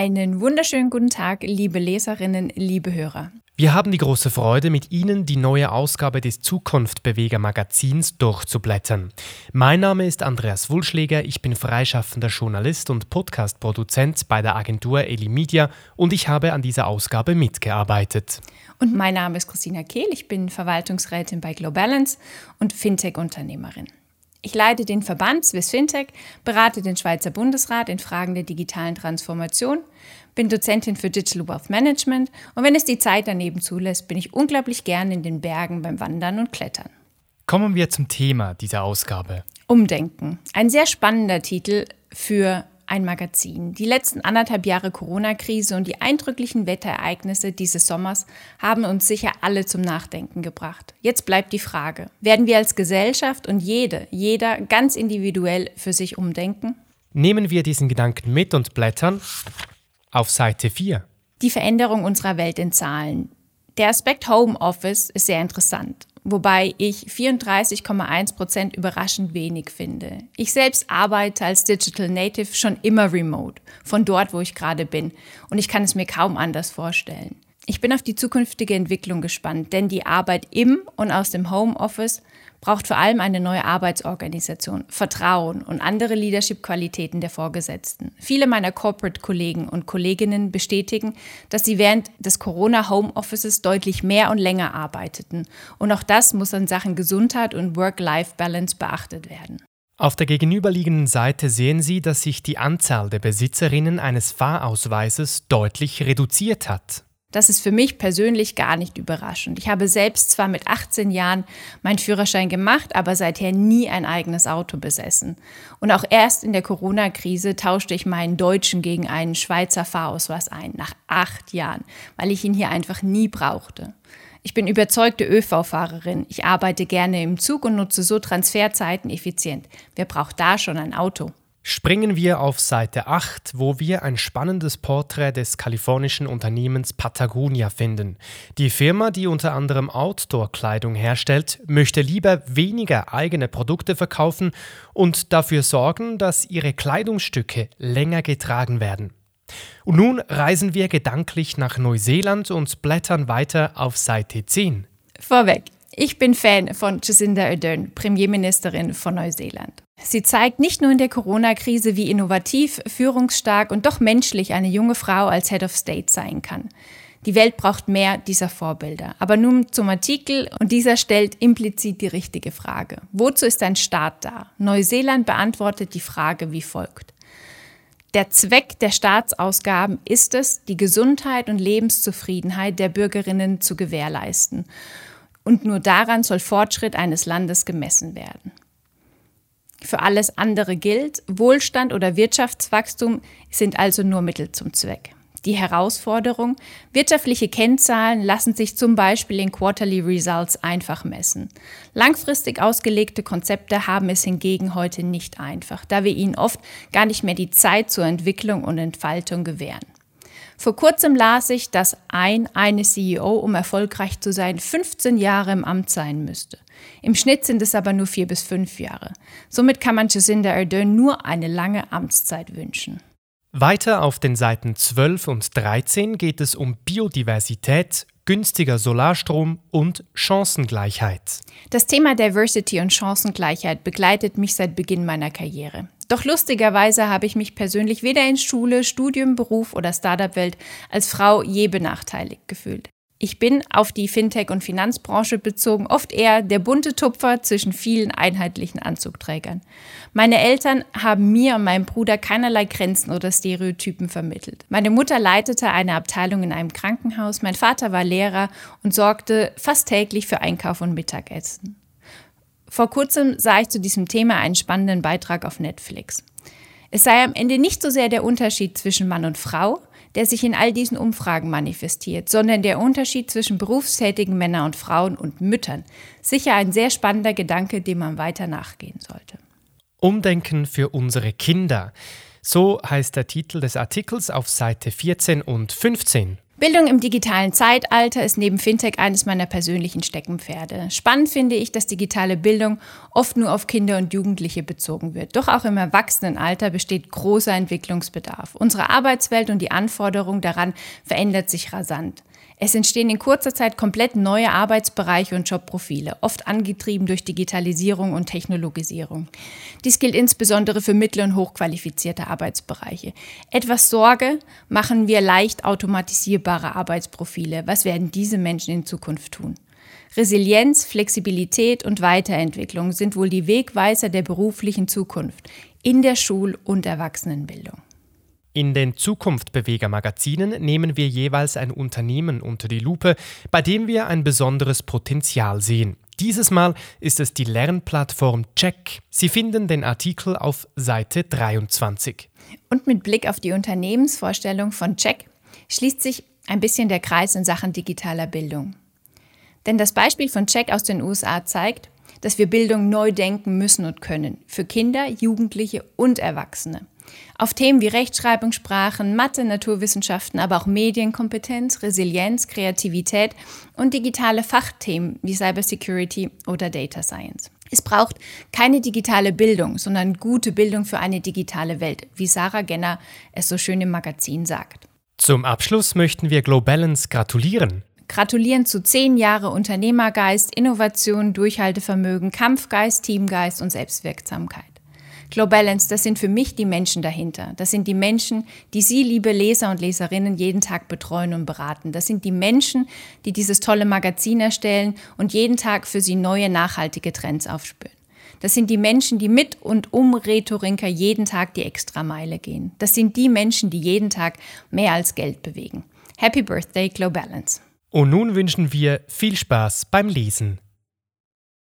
Einen wunderschönen guten Tag, liebe Leserinnen, liebe Hörer. Wir haben die große Freude, mit Ihnen die neue Ausgabe des Zukunftbeweger Magazins durchzublättern. Mein Name ist Andreas Wulschläger, ich bin freischaffender Journalist und Podcastproduzent bei der Agentur Eli Media und ich habe an dieser Ausgabe mitgearbeitet. Und mein Name ist Christina Kehl, ich bin Verwaltungsrätin bei Globalance und Fintech-Unternehmerin. Ich leite den Verband Swiss Fintech, berate den Schweizer Bundesrat in Fragen der digitalen Transformation, bin Dozentin für Digital Wealth Management und wenn es die Zeit daneben zulässt, bin ich unglaublich gern in den Bergen beim Wandern und Klettern. Kommen wir zum Thema dieser Ausgabe. Umdenken. Ein sehr spannender Titel für ein Magazin. Die letzten anderthalb Jahre Corona-Krise und die eindrücklichen Wetterereignisse dieses Sommers haben uns sicher alle zum Nachdenken gebracht. Jetzt bleibt die Frage, werden wir als Gesellschaft und jede, jeder ganz individuell für sich umdenken? Nehmen wir diesen Gedanken mit und blättern auf Seite 4. Die Veränderung unserer Welt in Zahlen. Der Aspekt Homeoffice ist sehr interessant wobei ich 34,1 Prozent überraschend wenig finde. Ich selbst arbeite als Digital Native schon immer remote, von dort, wo ich gerade bin, und ich kann es mir kaum anders vorstellen. Ich bin auf die zukünftige Entwicklung gespannt, denn die Arbeit im und aus dem Homeoffice braucht vor allem eine neue Arbeitsorganisation, Vertrauen und andere Leadership-Qualitäten der Vorgesetzten. Viele meiner Corporate-Kollegen und Kolleginnen bestätigen, dass sie während des Corona-Homeoffices deutlich mehr und länger arbeiteten. Und auch das muss in Sachen Gesundheit und Work-Life-Balance beachtet werden. Auf der gegenüberliegenden Seite sehen Sie, dass sich die Anzahl der Besitzerinnen eines Fahrausweises deutlich reduziert hat. Das ist für mich persönlich gar nicht überraschend. Ich habe selbst zwar mit 18 Jahren meinen Führerschein gemacht, aber seither nie ein eigenes Auto besessen. Und auch erst in der Corona-Krise tauschte ich meinen deutschen gegen einen Schweizer Fahrausweis ein, nach acht Jahren, weil ich ihn hier einfach nie brauchte. Ich bin überzeugte ÖV-Fahrerin. Ich arbeite gerne im Zug und nutze so Transferzeiten effizient. Wer braucht da schon ein Auto? Springen wir auf Seite 8, wo wir ein spannendes Porträt des kalifornischen Unternehmens Patagonia finden. Die Firma, die unter anderem Outdoor-Kleidung herstellt, möchte lieber weniger eigene Produkte verkaufen und dafür sorgen, dass ihre Kleidungsstücke länger getragen werden. Und nun reisen wir gedanklich nach Neuseeland und blättern weiter auf Seite 10. Vorweg, ich bin Fan von Jacinda Ardern, Premierministerin von Neuseeland. Sie zeigt nicht nur in der Corona-Krise, wie innovativ, führungsstark und doch menschlich eine junge Frau als Head of State sein kann. Die Welt braucht mehr dieser Vorbilder. Aber nun zum Artikel und dieser stellt implizit die richtige Frage. Wozu ist ein Staat da? Neuseeland beantwortet die Frage wie folgt. Der Zweck der Staatsausgaben ist es, die Gesundheit und Lebenszufriedenheit der Bürgerinnen zu gewährleisten. Und nur daran soll Fortschritt eines Landes gemessen werden. Für alles andere gilt, Wohlstand oder Wirtschaftswachstum sind also nur Mittel zum Zweck. Die Herausforderung, wirtschaftliche Kennzahlen lassen sich zum Beispiel in Quarterly Results einfach messen. Langfristig ausgelegte Konzepte haben es hingegen heute nicht einfach, da wir ihnen oft gar nicht mehr die Zeit zur Entwicklung und Entfaltung gewähren. Vor kurzem las ich, dass ein, eine CEO, um erfolgreich zu sein, 15 Jahre im Amt sein müsste. Im Schnitt sind es aber nur vier bis fünf Jahre. Somit kann man Jacinda Ardern nur eine lange Amtszeit wünschen. Weiter auf den Seiten 12 und 13 geht es um Biodiversität, günstiger Solarstrom und Chancengleichheit. Das Thema Diversity und Chancengleichheit begleitet mich seit Beginn meiner Karriere. Doch lustigerweise habe ich mich persönlich weder in Schule, Studium, Beruf oder Startup-Welt als Frau je benachteiligt gefühlt. Ich bin auf die Fintech- und Finanzbranche bezogen oft eher der bunte Tupfer zwischen vielen einheitlichen Anzugträgern. Meine Eltern haben mir und meinem Bruder keinerlei Grenzen oder Stereotypen vermittelt. Meine Mutter leitete eine Abteilung in einem Krankenhaus, mein Vater war Lehrer und sorgte fast täglich für Einkauf und Mittagessen. Vor kurzem sah ich zu diesem Thema einen spannenden Beitrag auf Netflix. Es sei am Ende nicht so sehr der Unterschied zwischen Mann und Frau, der sich in all diesen Umfragen manifestiert, sondern der Unterschied zwischen berufstätigen Männern und Frauen und Müttern. Sicher ein sehr spannender Gedanke, dem man weiter nachgehen sollte. Umdenken für unsere Kinder. So heißt der Titel des Artikels auf Seite 14 und 15. Bildung im digitalen Zeitalter ist neben Fintech eines meiner persönlichen Steckenpferde. Spannend finde ich, dass digitale Bildung oft nur auf Kinder und Jugendliche bezogen wird. Doch auch im Erwachsenenalter besteht großer Entwicklungsbedarf. Unsere Arbeitswelt und die Anforderung daran verändert sich rasant. Es entstehen in kurzer Zeit komplett neue Arbeitsbereiche und Jobprofile, oft angetrieben durch Digitalisierung und Technologisierung. Dies gilt insbesondere für mittel- und hochqualifizierte Arbeitsbereiche. Etwas Sorge machen wir leicht automatisierbare Arbeitsprofile. Was werden diese Menschen in Zukunft tun? Resilienz, Flexibilität und Weiterentwicklung sind wohl die Wegweiser der beruflichen Zukunft in der Schul- und Erwachsenenbildung. In den Zukunftbeweger-Magazinen nehmen wir jeweils ein Unternehmen unter die Lupe, bei dem wir ein besonderes Potenzial sehen. Dieses Mal ist es die Lernplattform Check. Sie finden den Artikel auf Seite 23. Und mit Blick auf die Unternehmensvorstellung von Check schließt sich ein bisschen der Kreis in Sachen digitaler Bildung. Denn das Beispiel von Check aus den USA zeigt, dass wir Bildung neu denken müssen und können. Für Kinder, Jugendliche und Erwachsene. Auf Themen wie Rechtschreibung, Sprachen, Mathe, Naturwissenschaften, aber auch Medienkompetenz, Resilienz, Kreativität und digitale Fachthemen wie Cybersecurity oder Data Science. Es braucht keine digitale Bildung, sondern gute Bildung für eine digitale Welt, wie Sarah Genner es so schön im Magazin sagt. Zum Abschluss möchten wir Globalance gratulieren. Gratulieren zu zehn Jahre Unternehmergeist, Innovation, Durchhaltevermögen, Kampfgeist, Teamgeist und Selbstwirksamkeit. Globalance, das sind für mich die Menschen dahinter. Das sind die Menschen, die Sie, liebe Leser und Leserinnen, jeden Tag betreuen und beraten. Das sind die Menschen, die dieses tolle Magazin erstellen und jeden Tag für Sie neue nachhaltige Trends aufspüren. Das sind die Menschen, die mit und um Rhetorinker jeden Tag die Extrameile gehen. Das sind die Menschen, die jeden Tag mehr als Geld bewegen. Happy Birthday, Globalance. Und nun wünschen wir viel Spaß beim Lesen.